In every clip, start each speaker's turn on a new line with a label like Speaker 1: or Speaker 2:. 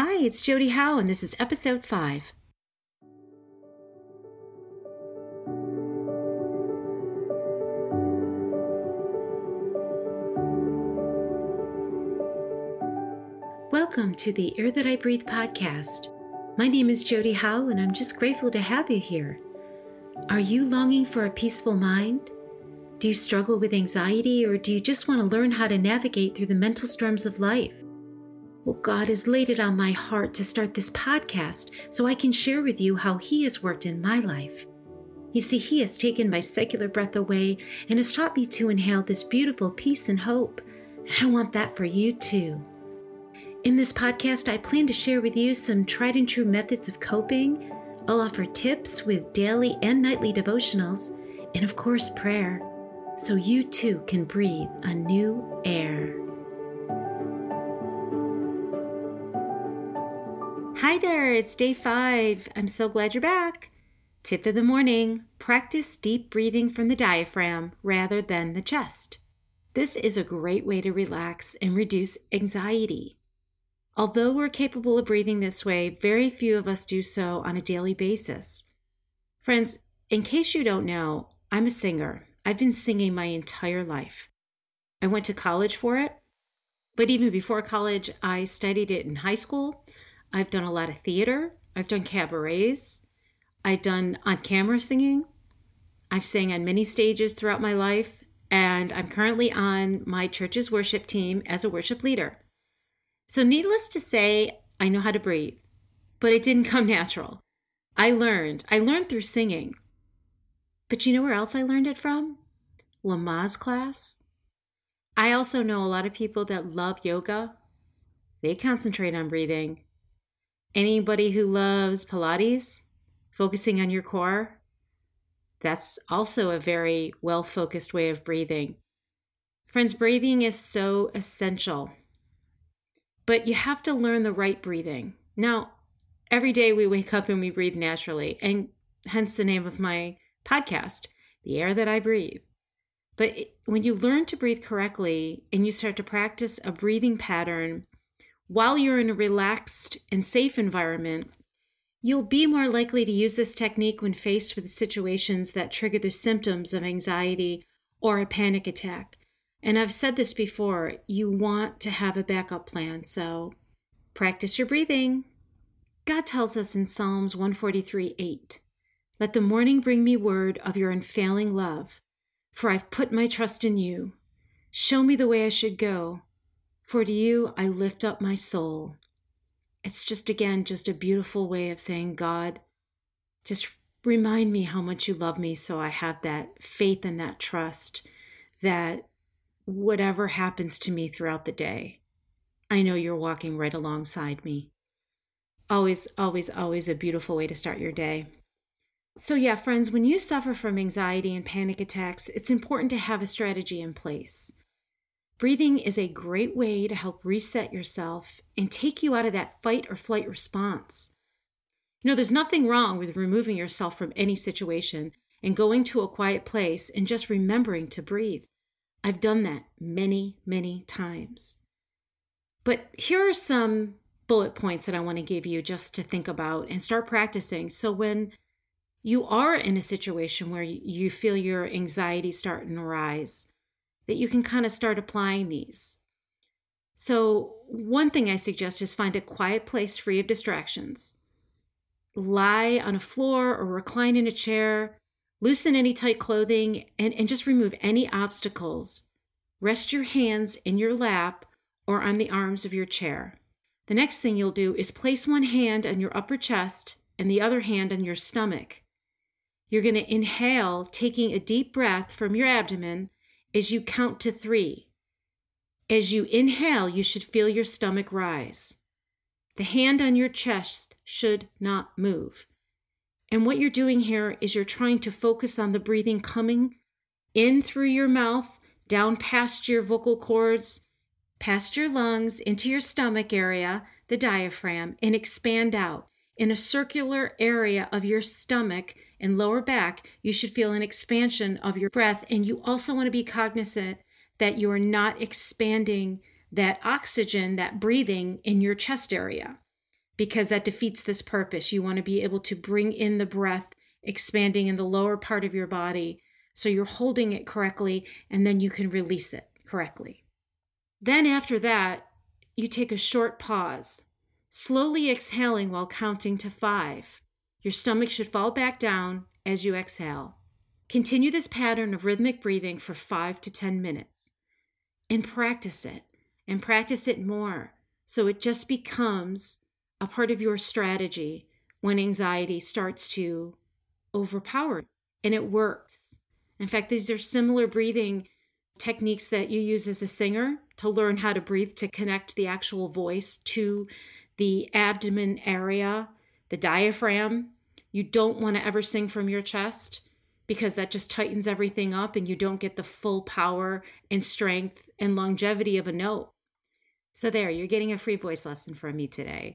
Speaker 1: Hi, it's Jodi Howe, and this is episode 5. Welcome to the Air That I Breathe podcast. My name is Jodi Howe, and I'm just grateful to have you here. Are you longing for a peaceful mind? Do you struggle with anxiety, or do you just want to learn how to navigate through the mental storms of life? Well, God has laid it on my heart to start this podcast so I can share with you how He has worked in my life. You see, He has taken my secular breath away and has taught me to inhale this beautiful peace and hope. And I want that for you too. In this podcast, I plan to share with you some tried and true methods of coping. I'll offer tips with daily and nightly devotionals, and of course, prayer, so you too can breathe a new air. Hi there, it's day five. I'm so glad you're back. Tip of the morning practice deep breathing from the diaphragm rather than the chest. This is a great way to relax and reduce anxiety. Although we're capable of breathing this way, very few of us do so on a daily basis. Friends, in case you don't know, I'm a singer. I've been singing my entire life. I went to college for it, but even before college, I studied it in high school. I've done a lot of theater. I've done cabarets. I've done on camera singing. I've sang on many stages throughout my life, and I'm currently on my church's worship team as a worship leader. So, needless to say, I know how to breathe, but it didn't come natural. I learned. I learned through singing. But you know where else I learned it from? Lamaze class. I also know a lot of people that love yoga. They concentrate on breathing. Anybody who loves Pilates, focusing on your core, that's also a very well focused way of breathing. Friends, breathing is so essential, but you have to learn the right breathing. Now, every day we wake up and we breathe naturally, and hence the name of my podcast, The Air That I Breathe. But when you learn to breathe correctly and you start to practice a breathing pattern while you're in a relaxed and safe environment, you'll be more likely to use this technique when faced with situations that trigger the symptoms of anxiety or a panic attack. And I've said this before you want to have a backup plan, so practice your breathing. God tells us in Psalms 143 8, Let the morning bring me word of your unfailing love, for I've put my trust in you. Show me the way I should go for to you I lift up my soul. It's just, again, just a beautiful way of saying, God, just remind me how much you love me so I have that faith and that trust that whatever happens to me throughout the day, I know you're walking right alongside me. Always, always, always a beautiful way to start your day. So, yeah, friends, when you suffer from anxiety and panic attacks, it's important to have a strategy in place. Breathing is a great way to help reset yourself and take you out of that fight or flight response. You know, there's nothing wrong with removing yourself from any situation and going to a quiet place and just remembering to breathe. I've done that many, many times. But here are some bullet points that I want to give you just to think about and start practicing. So when you are in a situation where you feel your anxiety starting to rise, that you can kind of start applying these. So, one thing I suggest is find a quiet place free of distractions. Lie on a floor or recline in a chair, loosen any tight clothing, and, and just remove any obstacles. Rest your hands in your lap or on the arms of your chair. The next thing you'll do is place one hand on your upper chest and the other hand on your stomach. You're going to inhale, taking a deep breath from your abdomen as you count to three. As you inhale, you should feel your stomach rise. The hand on your chest should not move. And what you're doing here is you're trying to focus on the breathing coming in through your mouth, down past your vocal cords, past your lungs, into your stomach area, the diaphragm, and expand out. In a circular area of your stomach, and lower back, you should feel an expansion of your breath. And you also want to be cognizant that you are not expanding that oxygen, that breathing in your chest area. because that defeats this purpose. You want to be able to bring in the breath, expanding in the lower part of your body. So you're holding it correctly, and then you can release it correctly. Then, after that, you take a short pause, slowly exhaling while counting to five. Your stomach should fall back down as you exhale. Continue this pattern of rhythmic breathing for five to 10 minutes and practice it and practice it more so it just becomes a part of your strategy when anxiety starts to overpower and it works. In fact, these are similar breathing techniques that you use as a singer to learn how to breathe to connect the actual voice to the abdomen area, the diaphragm. You don't want to ever sing from your chest because that just tightens everything up and you don't get the full power and strength and longevity of a note. So, there, you're getting a free voice lesson from me today.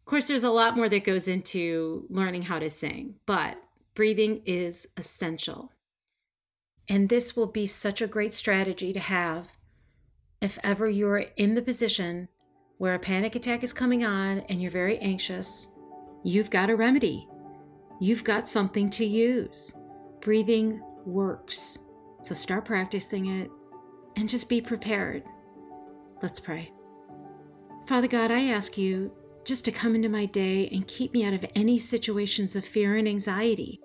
Speaker 1: Of course, there's a lot more that goes into learning how to sing, but breathing is essential. And this will be such a great strategy to have if ever you're in the position where a panic attack is coming on and you're very anxious. You've got a remedy, you've got something to use. Breathing works. So start practicing it and just be prepared. Let's pray. Father God, I ask you just to come into my day and keep me out of any situations of fear and anxiety.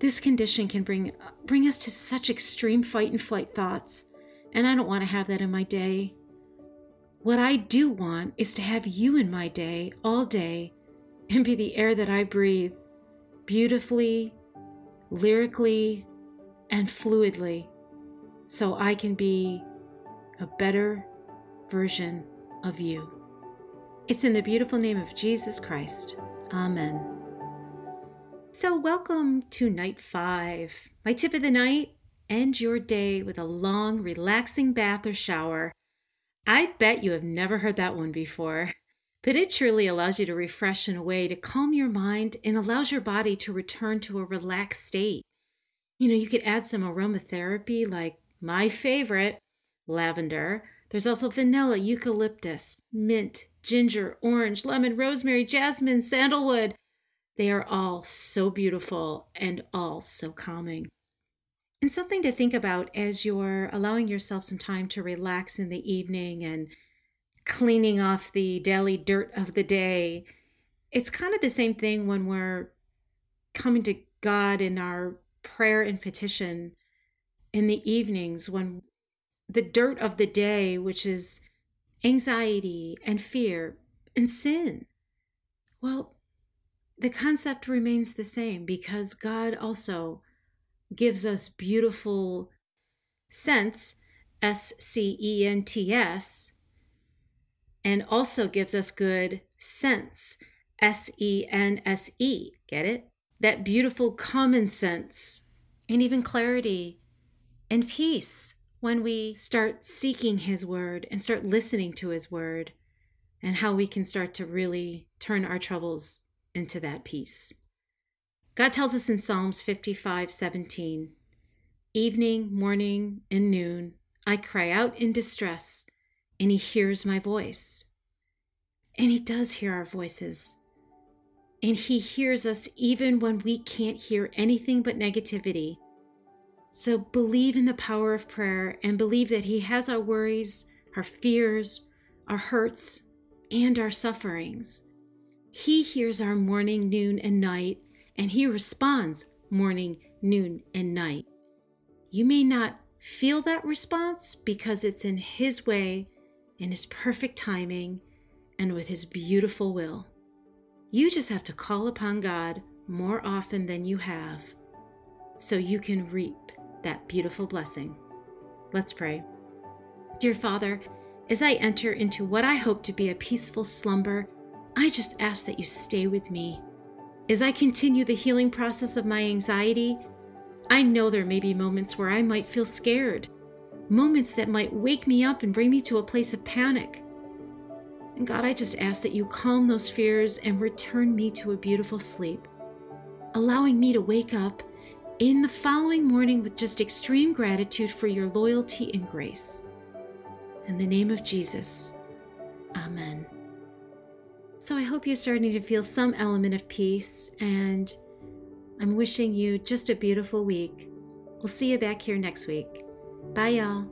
Speaker 1: This condition can bring bring us to such extreme fight and flight thoughts, and I don't want to have that in my day. What I do want is to have you in my day all day and be the air that I breathe beautifully lyrically and fluidly so I can be a better version of you. It's in the beautiful name of Jesus Christ. Amen. So, welcome to night five. My tip of the night end your day with a long, relaxing bath or shower. I bet you have never heard that one before, but it truly allows you to refresh in a way to calm your mind and allows your body to return to a relaxed state. You know, you could add some aromatherapy like my favorite, lavender. There's also vanilla, eucalyptus, mint, ginger, orange, lemon, rosemary, jasmine, sandalwood. They are all so beautiful and all so calming. And something to think about as you're allowing yourself some time to relax in the evening and cleaning off the daily dirt of the day. It's kind of the same thing when we're coming to God in our prayer and petition in the evenings when the dirt of the day, which is anxiety and fear and sin. Well, the concept remains the same because God also gives us beautiful scents, S C E N T S, and also gives us good sense, S E N S E. Get it? That beautiful common sense and even clarity and peace when we start seeking His Word and start listening to His Word, and how we can start to really turn our troubles into that peace. God tells us in Psalms 55 17, Evening, morning, and noon, I cry out in distress, and He hears my voice. And He does hear our voices. And He hears us even when we can't hear anything but negativity. So believe in the power of prayer and believe that He has our worries, our fears, our hurts, and our sufferings. He hears our morning, noon, and night, and He responds morning, noon, and night. You may not feel that response because it's in His way, in His perfect timing, and with His beautiful will. You just have to call upon God more often than you have so you can reap that beautiful blessing. Let's pray. Dear Father, as I enter into what I hope to be a peaceful slumber, I just ask that you stay with me. As I continue the healing process of my anxiety, I know there may be moments where I might feel scared, moments that might wake me up and bring me to a place of panic. And God, I just ask that you calm those fears and return me to a beautiful sleep, allowing me to wake up in the following morning with just extreme gratitude for your loyalty and grace. In the name of Jesus, Amen. So I hope you're starting to feel some element of peace, and I'm wishing you just a beautiful week. We'll see you back here next week. 白羊